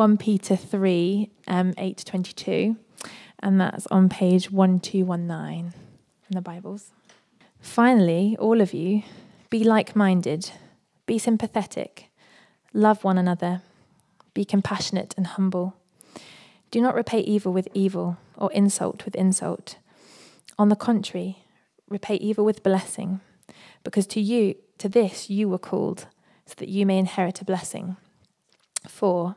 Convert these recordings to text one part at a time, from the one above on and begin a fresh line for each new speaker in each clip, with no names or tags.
1 Peter 3 um, 8 to 22, and that's on page 1219 in the Bibles. Finally, all of you, be like minded, be sympathetic, love one another, be compassionate and humble. Do not repay evil with evil or insult with insult. On the contrary, repay evil with blessing, because to you, to this you were called, so that you may inherit a blessing. For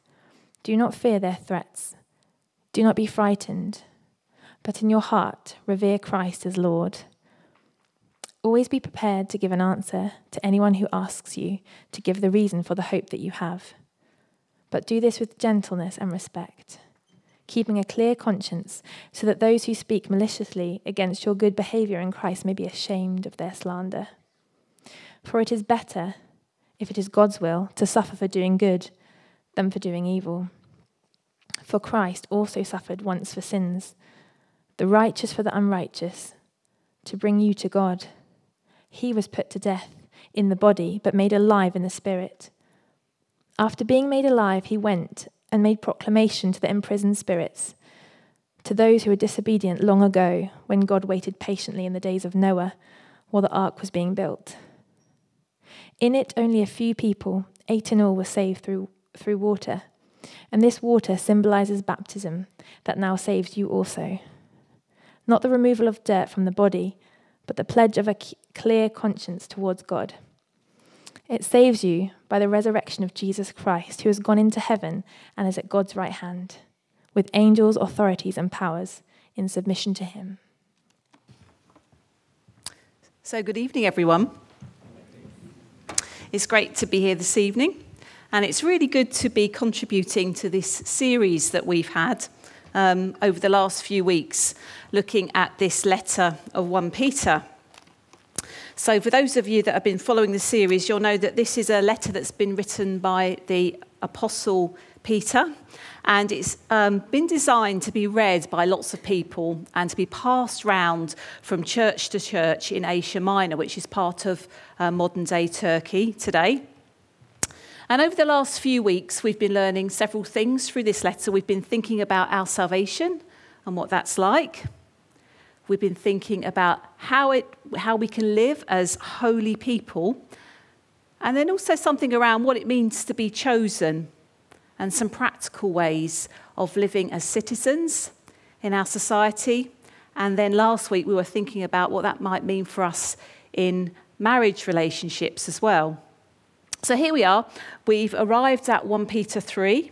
Do not fear their threats. Do not be frightened. But in your heart, revere Christ as Lord. Always be prepared to give an answer to anyone who asks you to give the reason for the hope that you have. But do this with gentleness and respect, keeping a clear conscience, so that those who speak maliciously against your good behavior in Christ may be ashamed of their slander. For it is better, if it is God's will, to suffer for doing good than for doing evil. For Christ also suffered once for sins, the righteous for the unrighteous, to bring you to God. He was put to death in the body, but made alive in the spirit. After being made alive, he went and made proclamation to the imprisoned spirits, to those who were disobedient long ago, when God waited patiently in the days of Noah while the ark was being built. In it, only a few people, eight in all, were saved through, through water. And this water symbolizes baptism that now saves you also. Not the removal of dirt from the body, but the pledge of a clear conscience towards God. It saves you by the resurrection of Jesus Christ, who has gone into heaven and is at God's right hand, with angels, authorities, and powers in submission to him.
So, good evening, everyone. It's great to be here this evening, and it's really good to be contributing to this series that we've had um, over the last few weeks, looking at this letter of 1 Peter. So, for those of you that have been following the series, you'll know that this is a letter that's been written by the Apostle Peter, and it's um, been designed to be read by lots of people and to be passed round from church to church in Asia Minor, which is part of uh, modern day Turkey today. And over the last few weeks, we've been learning several things through this letter. We've been thinking about our salvation and what that's like. We've been thinking about how, it, how we can live as holy people. And then also something around what it means to be chosen and some practical ways of living as citizens in our society. And then last week, we were thinking about what that might mean for us in marriage relationships as well. So here we are. We've arrived at 1 Peter 3,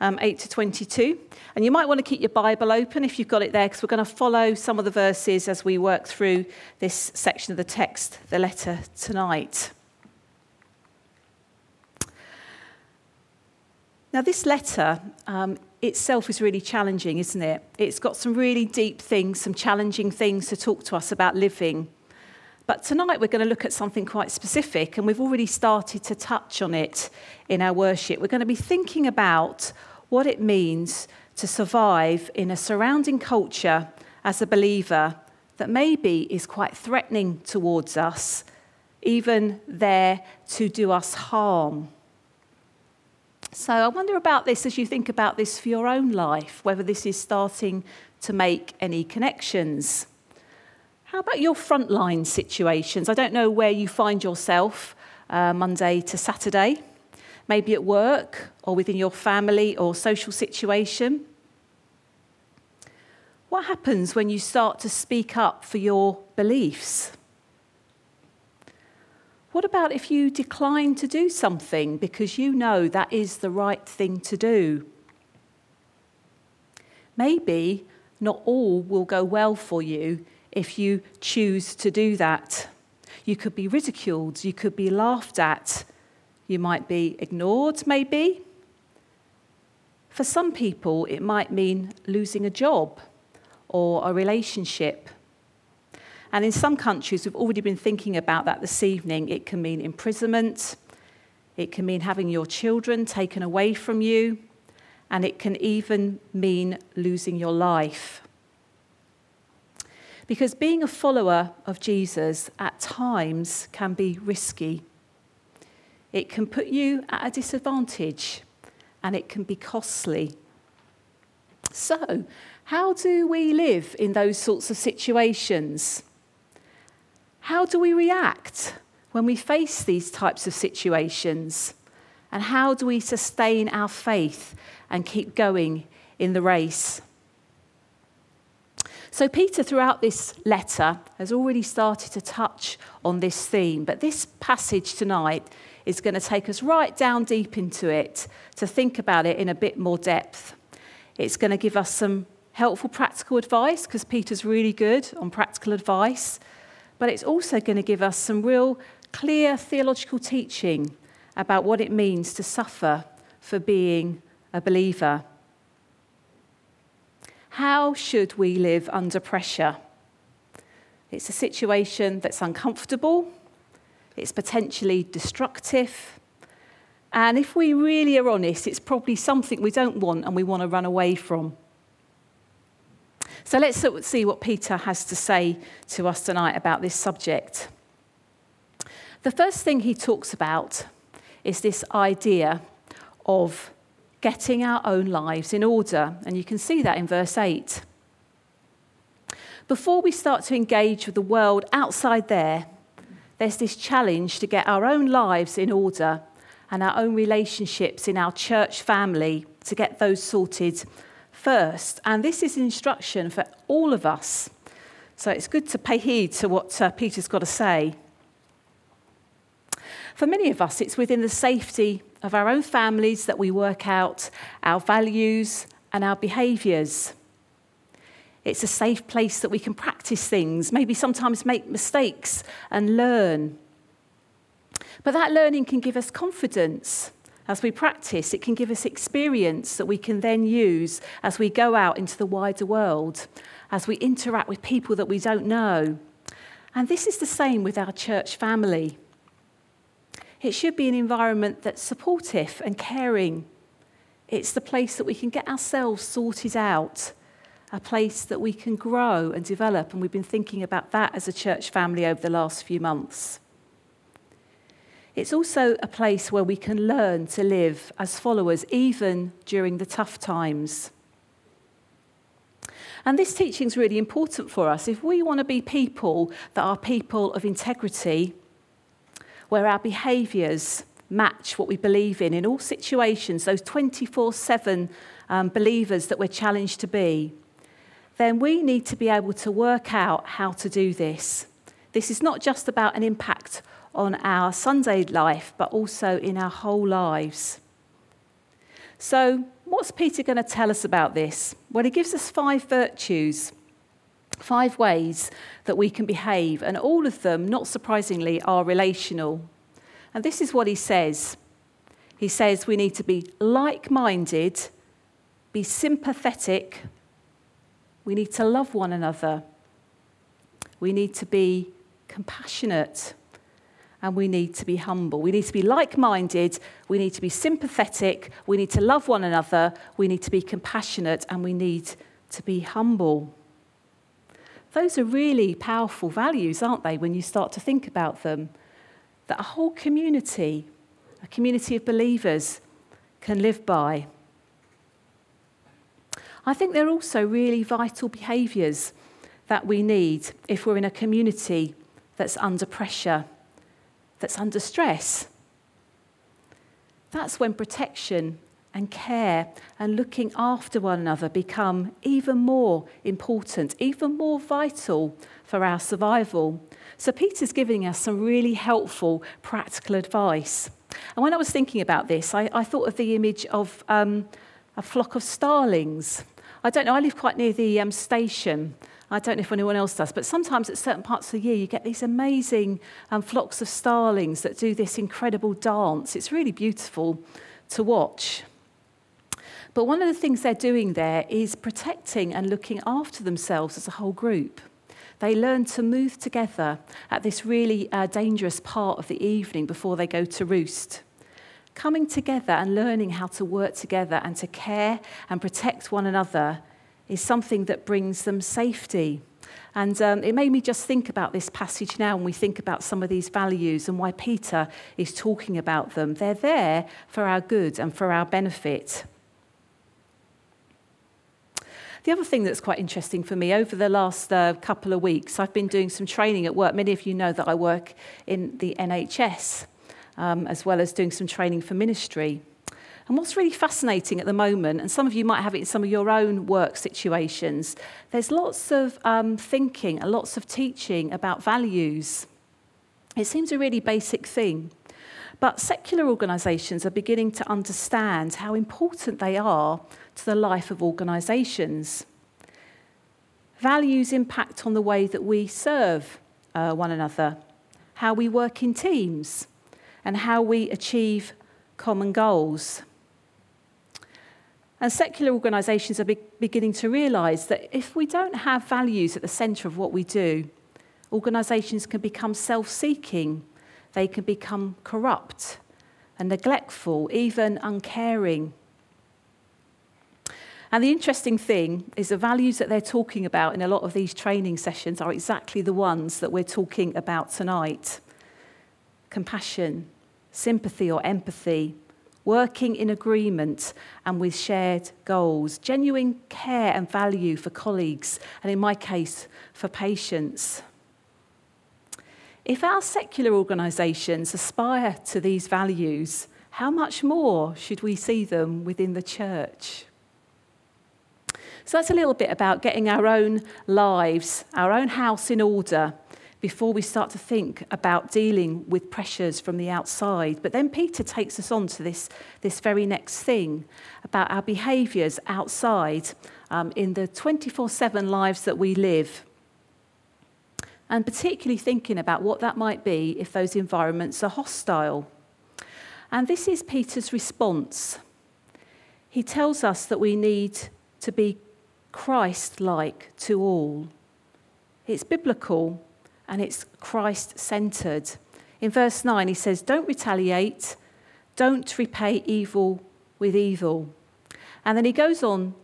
um, 8 to 22. And you might want to keep your Bible open if you've got it there, because we're going to follow some of the verses as we work through this section of the text, the letter tonight. Now, this letter um, itself is really challenging, isn't it? It's got some really deep things, some challenging things to talk to us about living but tonight we're going to look at something quite specific, and we've already started to touch on it in our worship. We're going to be thinking about what it means to survive in a surrounding culture as a believer that maybe is quite threatening towards us, even there to do us harm. So I wonder about this as you think about this for your own life, whether this is starting to make any connections. How about your frontline situations? I don't know where you find yourself uh, Monday to Saturday, maybe at work or within your family or social situation. What happens when you start to speak up for your beliefs? What about if you decline to do something because you know that is the right thing to do? Maybe not all will go well for you if you choose to do that. You could be ridiculed, you could be laughed at, you might be ignored, maybe. For some people, it might mean losing a job or a relationship. And in some countries, we've already been thinking about that this evening. It can mean imprisonment, it can mean having your children taken away from you, and it can even mean losing your life. Because being a follower of Jesus at times can be risky. It can put you at a disadvantage and it can be costly. So, how do we live in those sorts of situations? How do we react when we face these types of situations? And how do we sustain our faith and keep going in the race? So, Peter, throughout this letter, has already started to touch on this theme, but this passage tonight is going to take us right down deep into it to think about it in a bit more depth. It's going to give us some helpful practical advice, because Peter's really good on practical advice, but it's also going to give us some real clear theological teaching about what it means to suffer for being a believer. How should we live under pressure? It's a situation that's uncomfortable, it's potentially destructive, and if we really are honest, it's probably something we don't want and we want to run away from. So let's see what Peter has to say to us tonight about this subject. The first thing he talks about is this idea of getting our own lives in order. And you can see that in verse 8. Before we start to engage with the world outside there, there's this challenge to get our own lives in order and our own relationships in our church family to get those sorted first. And this is instruction for all of us. So it's good to pay heed to what uh, Peter's got to say. For many of us, it's within the safety of our own families that we work out our values and our behaviours. It's a safe place that we can practice things, maybe sometimes make mistakes and learn. But that learning can give us confidence as we practice. It can give us experience that we can then use as we go out into the wider world, as we interact with people that we don't know. And this is the same with our church family. It should be an environment that's supportive and caring. It's the place that we can get ourselves sorted out, a place that we can grow and develop. And we've been thinking about that as a church family over the last few months. It's also a place where we can learn to live as followers, even during the tough times. And this teaching is really important for us. If we want to be people that are people of integrity, where our behaviours match what we believe in in all situations, those 24 7 um, believers that we're challenged to be, then we need to be able to work out how to do this. This is not just about an impact on our Sunday life, but also in our whole lives. So, what's Peter going to tell us about this? Well, he gives us five virtues Five ways that we can behave, and all of them, not surprisingly, are relational. And this is what he says He says we need to be like minded, be sympathetic, we need to love one another, we need to be compassionate, and we need to be humble. We need to be like minded, we need to be sympathetic, we need to love one another, we need to be compassionate, and we need to be humble. Those are really powerful values, aren't they, when you start to think about them? That a whole community, a community of believers, can live by. I think they're also really vital behaviours that we need if we're in a community that's under pressure, that's under stress. That's when protection and care and looking after one another become even more important, even more vital for our survival. So, Peter's giving us some really helpful practical advice. And when I was thinking about this, I, I thought of the image of um, a flock of starlings. I don't know, I live quite near the um, station. I don't know if anyone else does, but sometimes at certain parts of the year you get these amazing um, flocks of starlings that do this incredible dance. It's really beautiful to watch. But one of the things they're doing there is protecting and looking after themselves as a whole group. They learn to move together at this really uh, dangerous part of the evening before they go to roost. Coming together and learning how to work together and to care and protect one another is something that brings them safety. And um, it made me just think about this passage now when we think about some of these values and why Peter is talking about them. They're there for our good and for our benefit. The other thing that's quite interesting for me, over the last uh, couple of weeks, I've been doing some training at work. Many of you know that I work in the NHS, um, as well as doing some training for ministry. And what's really fascinating at the moment, and some of you might have it in some of your own work situations, there's lots of um, thinking and lots of teaching about values. It seems a really basic thing. But secular organisations are beginning to understand how important they are to the life of organisations. Values impact on the way that we serve uh, one another, how we work in teams, and how we achieve common goals. And secular organisations are be- beginning to realise that if we don't have values at the centre of what we do, organisations can become self seeking they can become corrupt and neglectful, even uncaring. And the interesting thing is the values that they're talking about in a lot of these training sessions are exactly the ones that we're talking about tonight compassion, sympathy or empathy, working in agreement and with shared goals, genuine care and value for colleagues, and in my case, for patients. If our secular organisations aspire to these values, how much more should we see them within the church? So that's a little bit about getting our own lives, our own house in order before we start to think about dealing with pressures from the outside. But then Peter takes us on to this, this very next thing about our behaviours outside um, in the 24 7 lives that we live and particularly thinking about what that might be if those environments are hostile. And this is Peter's response. He tells us that we need to be Christ like to all. It's biblical and it's Christ centered. In verse 9, he says, Don't retaliate, don't repay evil with evil. And then he goes on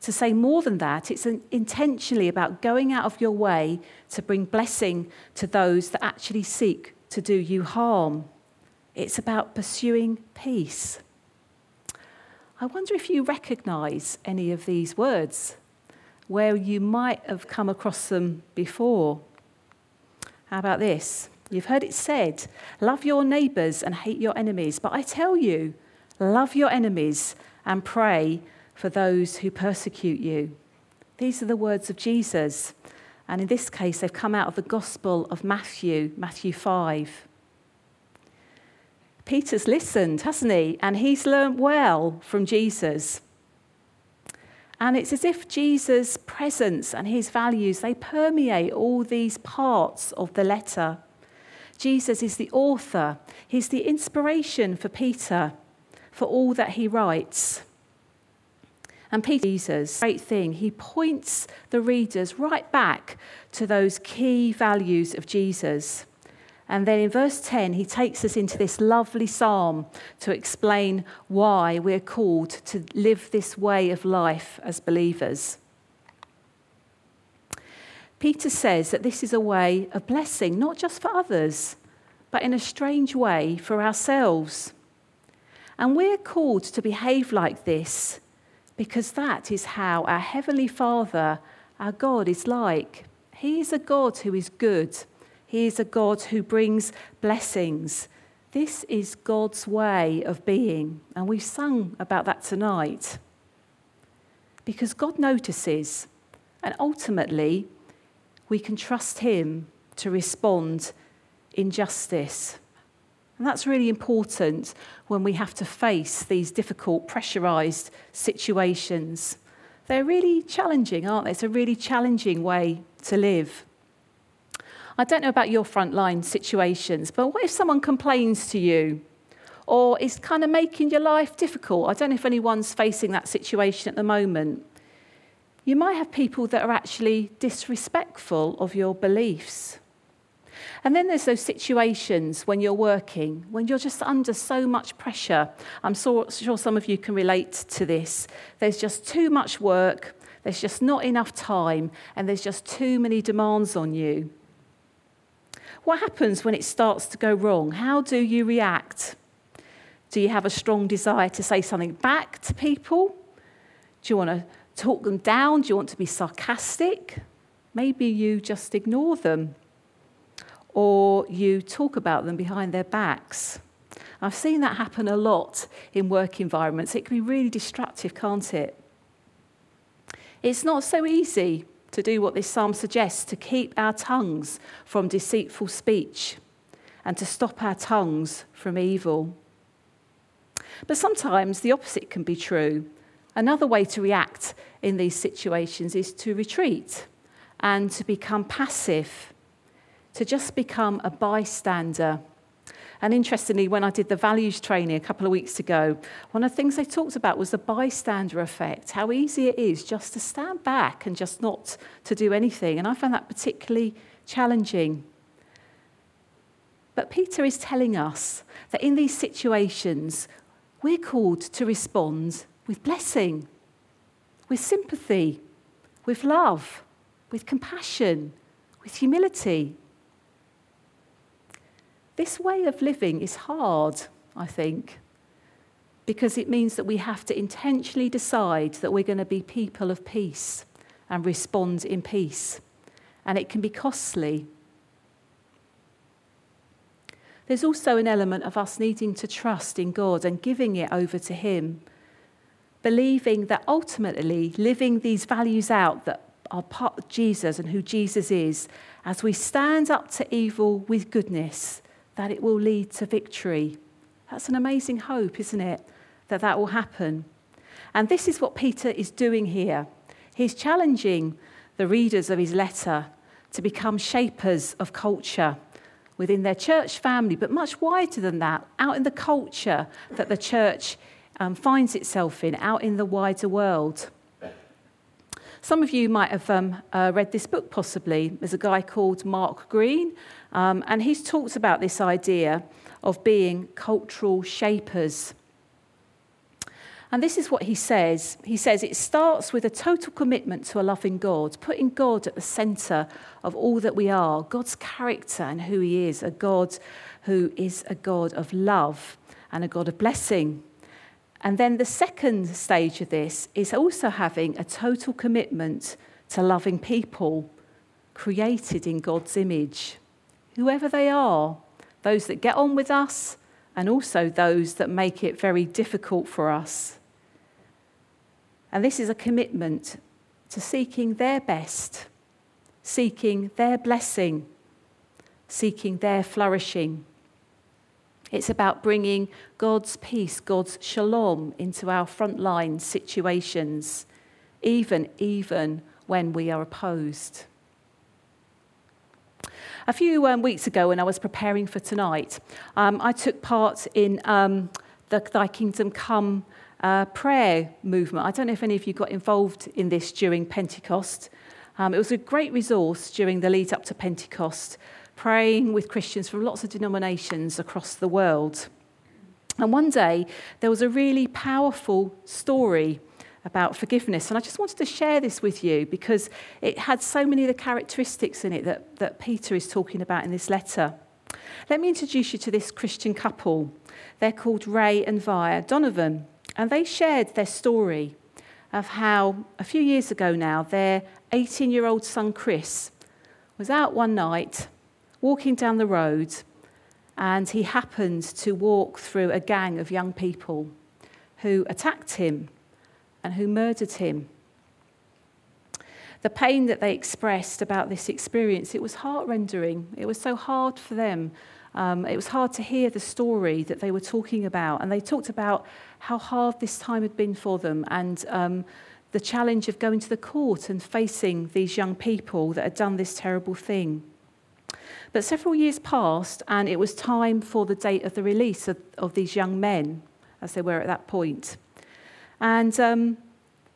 to say more than that, it's intentionally about going out of your way to bring blessing to those that actually seek to do you harm. It's about pursuing peace. I wonder if you recognize any of these words, where you might have come across them before. How about this? You've heard it said, love your neighbours and hate your enemies. But I tell you, love your enemies and pray for those who persecute you. These are the words of Jesus. And in this case, they've come out of the Gospel of Matthew, Matthew 5. Peter's listened, hasn't he? And he's learned well from Jesus. And it's as if Jesus' presence and his values, they permeate all these parts of the letter. Jesus is the author. He's the inspiration for Peter for all that he writes. And Peter, Jesus, great thing, he points the readers right back to those key values of Jesus. And then in verse 10, he takes us into this lovely psalm to explain why we're called to live this way of life as believers. Peter says that this is a way of blessing, not just for others, but in a strange way for ourselves. And we're called to behave like this because that is how our Heavenly Father, our God, is like. He is a God who is good, He is a God who brings blessings. This is God's way of being, and we've sung about that tonight. Because God notices, and ultimately, we can trust Him to respond in justice. And that's really important when we have to face these difficult, pressurised situations. They're really challenging, aren't they? It's a really challenging way to live. I don't know about your frontline situations, but what if someone complains to you? or is kind of making your life difficult. I don't know if anyone's facing that situation at the moment. You might have people that are actually disrespectful of your beliefs. And then there's those situations when you're working, when you're just under so much pressure. I'm so, sure some of you can relate to this. There's just too much work, there's just not enough time, and there's just too many demands on you. What happens when it starts to go wrong? How do you react? Do you have a strong desire to say something back to people? Do you want to talk them down? Do you want to be sarcastic? Maybe you just ignore them or you talk about them behind their backs. I've seen that happen a lot in work environments. It can be really destructive, can't it? It's not so easy to do what this psalm suggests to keep our tongues from deceitful speech and to stop our tongues from evil. But sometimes the opposite can be true. Another way to react in these situations is to retreat and to become passive, to just become a bystander And interestingly, when I did the values training a couple of weeks ago, one of the things they talked about was the bystander effect, how easy it is just to stand back and just not to do anything. And I found that particularly challenging. But Peter is telling us that in these situations, we're called to respond with blessing, with sympathy, with love, with compassion, with humility. This way of living is hard, I think, because it means that we have to intentionally decide that we're going to be people of peace and respond in peace. And it can be costly. There's also an element of us needing to trust in God and giving it over to Him believing that ultimately living these values out that are part of Jesus and who Jesus is, as we stand up to evil with goodness, that it will lead to victory. That's an amazing hope, isn't it? That that will happen. And this is what Peter is doing here. He's challenging the readers of his letter to become shapers of culture within their church family, but much wider than that, out in the culture that the church um, finds itself in out in the wider world. Some of you might have um, uh, read this book, possibly. There's a guy called Mark Greene, um, and he's talked about this idea of being cultural shapers. And this is what he says. He says it starts with a total commitment to a loving God, putting God at the center of all that we are, God's character and who he is, a God who is a God of love and a God of blessing. And then the second stage of this is also having a total commitment to loving people created in God's image, whoever they are, those that get on with us, and also those that make it very difficult for us. And this is a commitment to seeking their best, seeking their blessing, seeking their flourishing. It's about bringing God's peace, God's shalom into our frontline situations, even, even when we are opposed. A few um, weeks ago, when I was preparing for tonight, um, I took part in um, the Thy Kingdom Come uh, prayer movement. I don't know if any of you got involved in this during Pentecost. Um, it was a great resource during the lead up to Pentecost, praying with Christians from lots of denominations across the world. And one day, there was a really powerful story about forgiveness. And I just wanted to share this with you because it had so many of the characteristics in it that, that Peter is talking about in this letter. Let me introduce you to this Christian couple. They're called Ray and Vi Donovan. And they shared their story of how, a few years ago now, their 18 year old son Chris was out one night walking down the road, and he happened to walk through a gang of young people who attacked him and who murdered him. The pain that they expressed about this experience, it was heart-rending. It was so hard for them. Um, it was hard to hear the story that they were talking about. And they talked about how hard this time had been for them and um, the challenge of going to the court and facing these young people that had done this terrible thing. But several years passed, and it was time for the date of the release of, of these young men, as they were at that point. And um,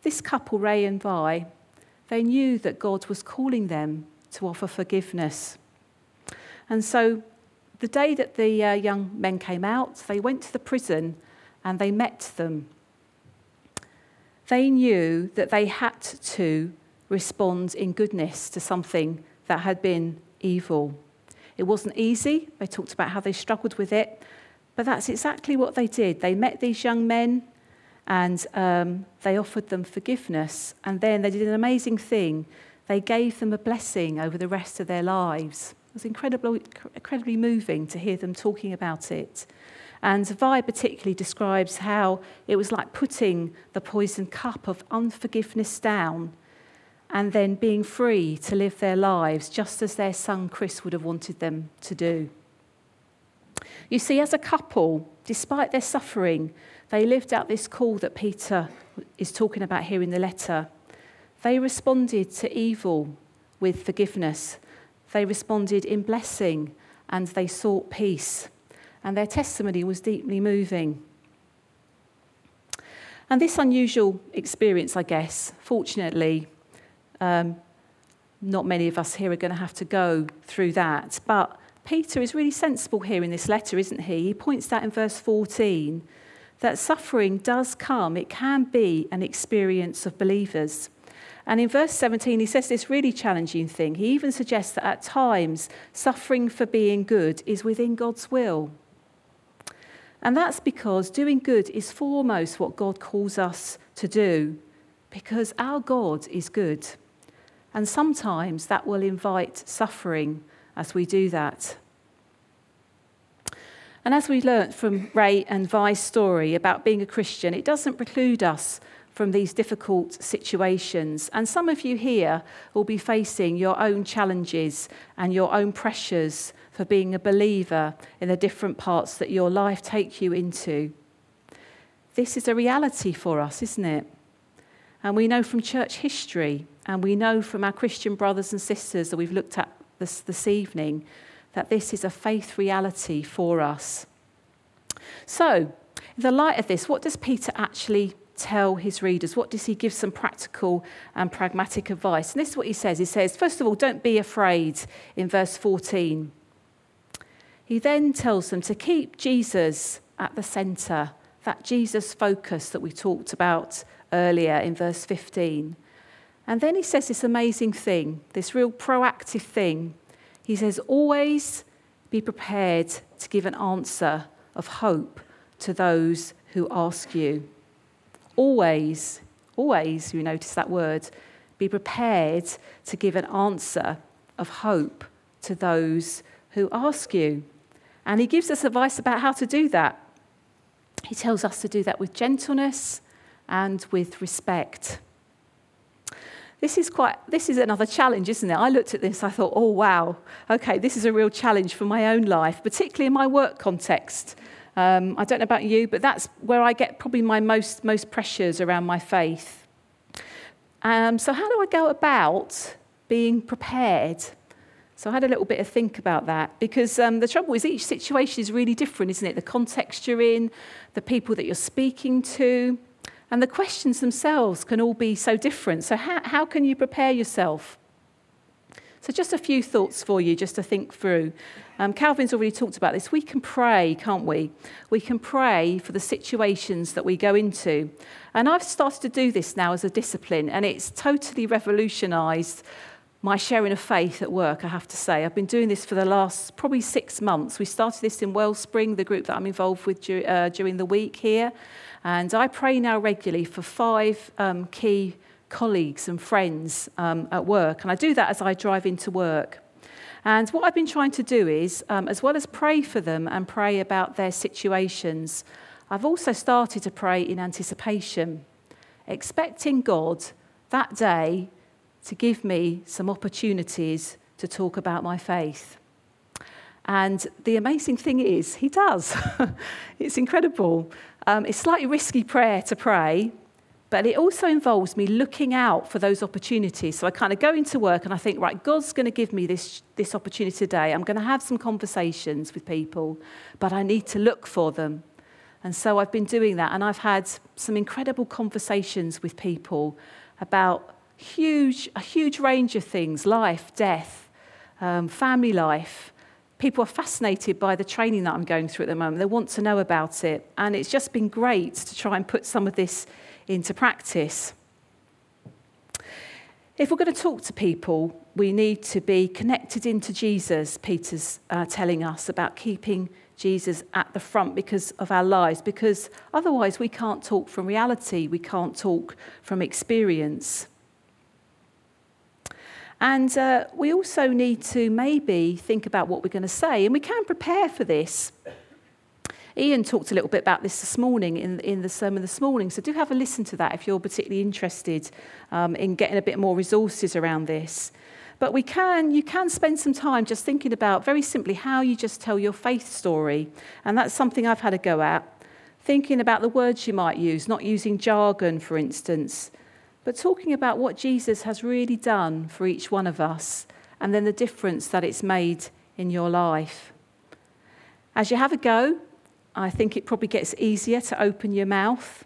this couple, Ray and Vi, they knew that God was calling them to offer forgiveness. And so the day that the uh, young men came out, they went to the prison and they met them. They knew that they had to respond in goodness to something that had been evil. It wasn't easy. They talked about how they struggled with it. But that's exactly what they did. They met these young men and um, they offered them forgiveness. And then they did an amazing thing. They gave them a blessing over the rest of their lives. It was incredibly, incredibly moving to hear them talking about it. And Vi particularly describes how it was like putting the poison cup of unforgiveness down and then being free to live their lives just as their son Chris would have wanted them to do. You see, as a couple, despite their suffering, they lived out this call that Peter is talking about here in the letter. They responded to evil with forgiveness, they responded in blessing, and they sought peace. And their testimony was deeply moving. And this unusual experience, I guess, fortunately, um, not many of us here are going to have to go through that. But Peter is really sensible here in this letter, isn't he? He points out in verse 14 that suffering does come, it can be an experience of believers. And in verse 17, he says this really challenging thing. He even suggests that at times, suffering for being good is within God's will. And that's because doing good is foremost what God calls us to do, because our God is good. And sometimes that will invite suffering as we do that. And as we learnt from Ray and Vi's story about being a Christian, it doesn't preclude us from these difficult situations. And some of you here will be facing your own challenges and your own pressures for being a believer in the different parts that your life take you into. This is a reality for us, isn't it? And we know from church history and we know from our Christian brothers and sisters that we've looked at this, this evening that this is a faith reality for us. So, in the light of this, what does Peter actually tell his readers? What does he give some practical and pragmatic advice? And this is what he says. He says, first of all, don't be afraid in verse 14. He then tells them to keep Jesus at the centre, that Jesus focus that we talked about earlier in verse 15. And then he says this amazing thing, this real proactive thing. He says, always be prepared to give an answer of hope to those who ask you. Always, always, you notice that word, be prepared to give an answer of hope to those who ask you. And he gives us advice about how to do that. He tells us to do that with gentleness and with respect. This is quite this is another challenge, isn't it? I looked at this, I thought, oh wow, okay, this is a real challenge for my own life, particularly in my work context. Um, I don't know about you, but that's where I get probably my most most pressures around my faith. Um, so how do I go about being prepared? So I had a little bit of think about that because um, the trouble is each situation is really different, isn't it? The context you're in, the people that you're speaking to, And the questions themselves can all be so different. So, how, how can you prepare yourself? So, just a few thoughts for you just to think through. Um, Calvin's already talked about this. We can pray, can't we? We can pray for the situations that we go into. And I've started to do this now as a discipline, and it's totally revolutionised my sharing of faith at work, I have to say. I've been doing this for the last probably six months. We started this in Wellspring, the group that I'm involved with uh, during the week here. And I pray now regularly for five um, key colleagues and friends um, at work. And I do that as I drive into work. And what I've been trying to do is, um, as well as pray for them and pray about their situations, I've also started to pray in anticipation, expecting God that day to give me some opportunities to talk about my faith. And the amazing thing is, he does. it's incredible. Um, it's slightly risky prayer to pray, but it also involves me looking out for those opportunities. So I kind of go into work and I think, right, God's going to give me this, this opportunity today. I'm going to have some conversations with people, but I need to look for them. And so I've been doing that, and I've had some incredible conversations with people about huge, a huge range of things life, death, um, family life. People are fascinated by the training that I'm going through at the moment. They want to know about it. And it's just been great to try and put some of this into practice. If we're going to talk to people, we need to be connected into Jesus, Peter's uh, telling us about keeping Jesus at the front because of our lives, because otherwise we can't talk from reality, we can't talk from experience. And uh, we also need to maybe think about what we're going to say, and we can prepare for this. Ian talked a little bit about this this morning in, in the sermon this morning, so do have a listen to that if you're particularly interested um, in getting a bit more resources around this. But we can, you can spend some time just thinking about very simply how you just tell your faith story. And that's something I've had a go at. Thinking about the words you might use, not using jargon, for instance, but talking about what Jesus has really done for each one of us and then the difference that it's made in your life. As you have a go, I think it probably gets easier to open your mouth.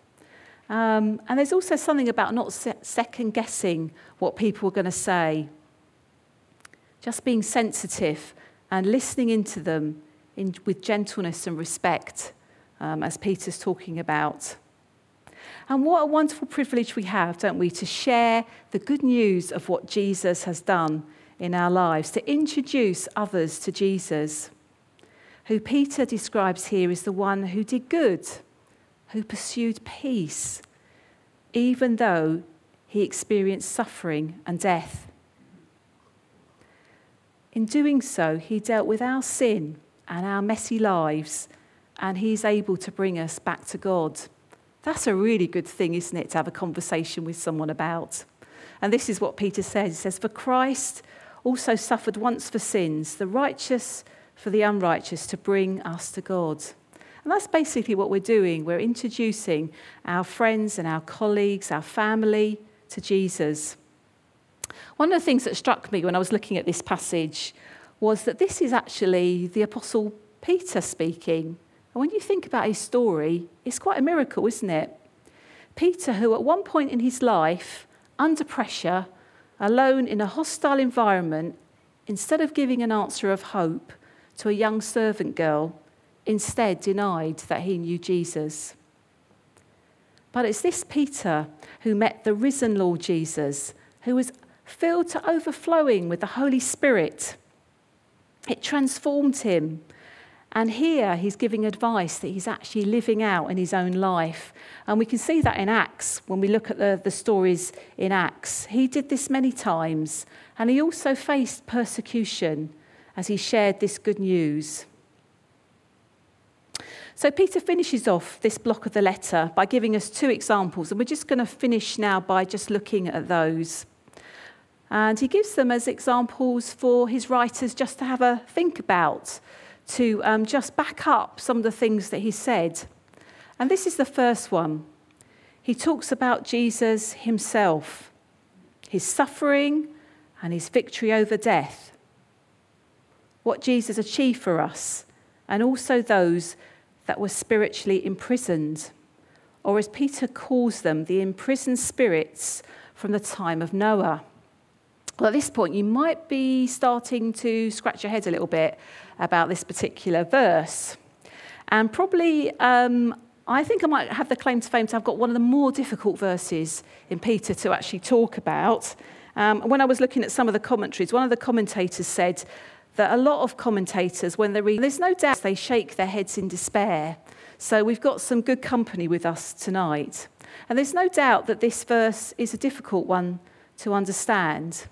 Um, and there's also something about not second guessing what people are going to say. Just being sensitive and listening into them in, with gentleness and respect, um, as Peter's talking about. And what a wonderful privilege we have, don't we, to share the good news of what Jesus has done in our lives, to introduce others to Jesus who Peter describes here as the one who did good, who pursued peace, even though he experienced suffering and death. In doing so, he dealt with our sin and our messy lives, and he's able to bring us back to God. That's a really good thing, isn't it, to have a conversation with someone about? And this is what Peter says. He says, For Christ also suffered once for sins, the righteous for the unrighteous to bring us to God. And that's basically what we're doing. We're introducing our friends and our colleagues, our family to Jesus. One of the things that struck me when I was looking at this passage was that this is actually the Apostle Peter speaking. And when you think about his story, it's quite a miracle, isn't it? Peter, who at one point in his life, under pressure, alone in a hostile environment, instead of giving an answer of hope, to a young servant girl, instead denied that he knew Jesus. But it's this Peter who met the risen Lord Jesus, who was filled to overflowing with the Holy Spirit. It transformed him. And here he's giving advice that he's actually living out in his own life. And we can see that in Acts when we look at the, the stories in Acts. He did this many times, and he also faced persecution as he shared this good news. So, Peter finishes off this block of the letter by giving us two examples, and we're just going to finish now by just looking at those. And he gives them as examples for his writers just to have a think about, to um, just back up some of the things that he said. And this is the first one. He talks about Jesus himself, his suffering, and his victory over death what Jesus achieved for us, and also those that were spiritually imprisoned, or as Peter calls them, the imprisoned spirits from the time of Noah. Well, at this point, you might be starting to scratch your head a little bit about this particular verse. And probably, um, I think I might have the claim to fame to have got one of the more difficult verses in Peter to actually talk about. Um, when I was looking at some of the commentaries, one of the commentators said that a lot of commentators, when they read, there's no doubt they shake their heads in despair. So we've got some good company with us tonight. And there's no doubt that this verse is a difficult one to understand.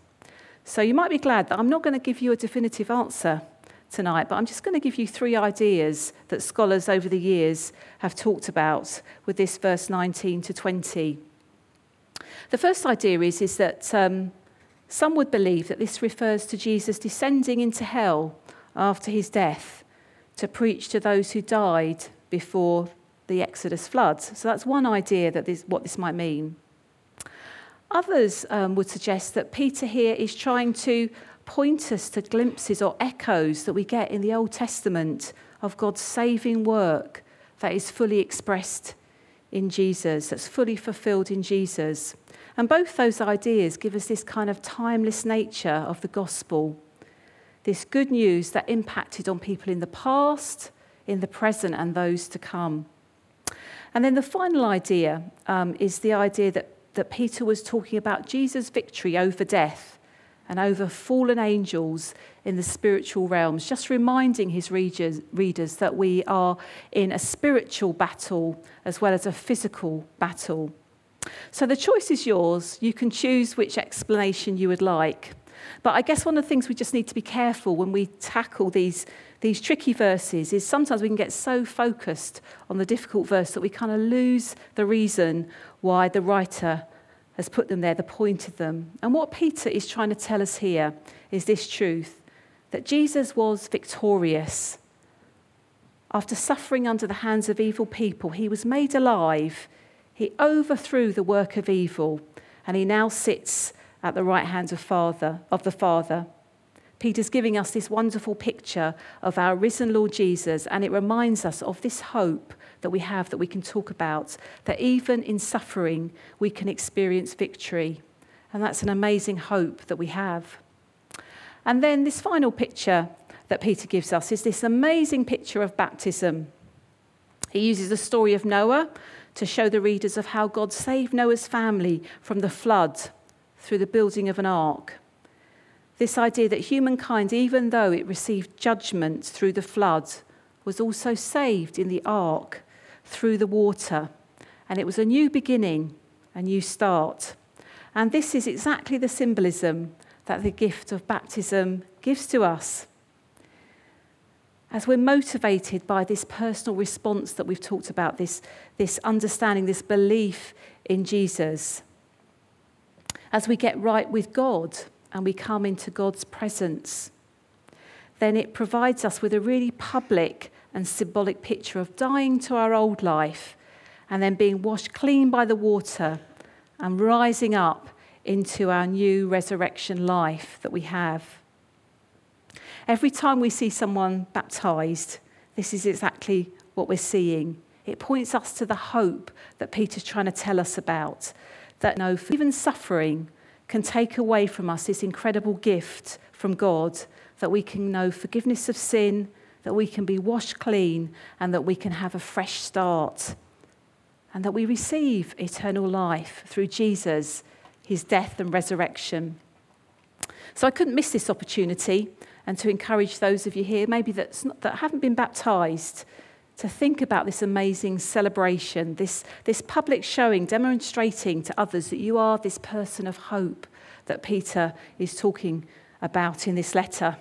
So you might be glad that I'm not going to give you a definitive answer tonight, but I'm just going to give you three ideas that scholars over the years have talked about with this verse 19 to 20. The first idea is, is that um, some would believe that this refers to Jesus descending into hell after his death to preach to those who died before the Exodus floods. So that's one idea that this, what this might mean. Others um, would suggest that Peter here is trying to point us to glimpses or echoes that we get in the Old Testament of God's saving work that is fully expressed in Jesus, that's fully fulfilled in Jesus. And both those ideas give us this kind of timeless nature of the gospel, this good news that impacted on people in the past, in the present, and those to come. And then the final idea um, is the idea that, that Peter was talking about Jesus' victory over death and over fallen angels in the spiritual realms, just reminding his readers, readers that we are in a spiritual battle as well as a physical battle. So the choice is yours. You can choose which explanation you would like. But I guess one of the things we just need to be careful when we tackle these, these tricky verses is sometimes we can get so focused on the difficult verse that we kind of lose the reason why the writer has put them there, the point of them. And what Peter is trying to tell us here is this truth that Jesus was victorious. After suffering under the hands of evil people, he was made alive. He overthrew the work of evil, and he now sits at the right hand of, Father, of the Father. Peter's giving us this wonderful picture of our risen Lord Jesus, and it reminds us of this hope that we have that we can talk about, that even in suffering, we can experience victory. And that's an amazing hope that we have. And then this final picture that Peter gives us is this amazing picture of baptism. He uses the story of Noah to show the readers of how God saved Noah's family from the flood through the building of an ark. This idea that humankind, even though it received judgment through the flood, was also saved in the ark through the water. And it was a new beginning, a new start. And this is exactly the symbolism that the gift of baptism gives to us. As we're motivated by this personal response that we've talked about, this, this understanding, this belief in Jesus, as we get right with God and we come into God's presence, then it provides us with a really public and symbolic picture of dying to our old life and then being washed clean by the water and rising up into our new resurrection life that we have. Every time we see someone baptized, this is exactly what we're seeing. It points us to the hope that Peter's trying to tell us about. That no, even suffering can take away from us this incredible gift from God that we can know forgiveness of sin, that we can be washed clean, and that we can have a fresh start. And that we receive eternal life through Jesus his death and resurrection. So I couldn't miss this opportunity and to encourage those of you here, maybe that's not, that haven't been baptized, to think about this amazing celebration, this, this public showing, demonstrating to others that you are this person of hope that Peter is talking about about in this letter.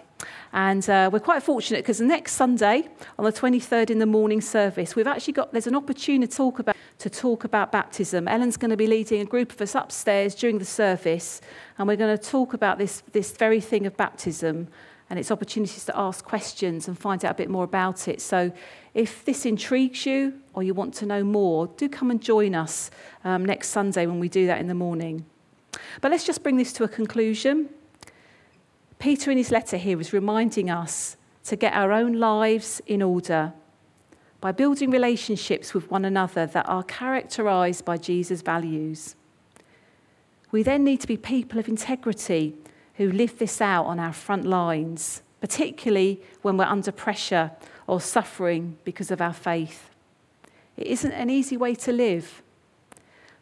And uh, we're quite fortunate because next Sunday, on the 23rd in the morning service, we've actually got there's an opportunity to talk about to talk about baptism. Ellen's going to be leading a group of us upstairs during the service, and we're going to talk about this this very thing of baptism and its opportunities to ask questions and find out a bit more about it. So if this intrigues you or you want to know more, do come and join us um, next Sunday when we do that in the morning. But let's just bring this to a conclusion. Peter, in his letter here, is reminding us to get our own lives in order by building relationships with one another that are characterized by Jesus' values. We then need to be people of integrity who live this out on our front lines, particularly when we're under pressure or suffering because of our faith. It isn't an easy way to live,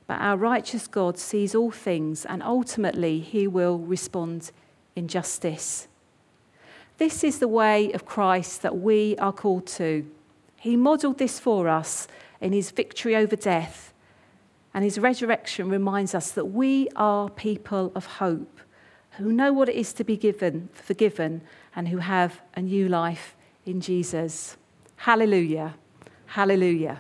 but our righteous God sees all things and ultimately he will respond in justice. This is the way of Christ that we are called to. He modelled this for us in his victory over death, and his resurrection reminds us that we are people of hope who know what it is to be given, forgiven, and who have a new life in Jesus. Hallelujah. Hallelujah.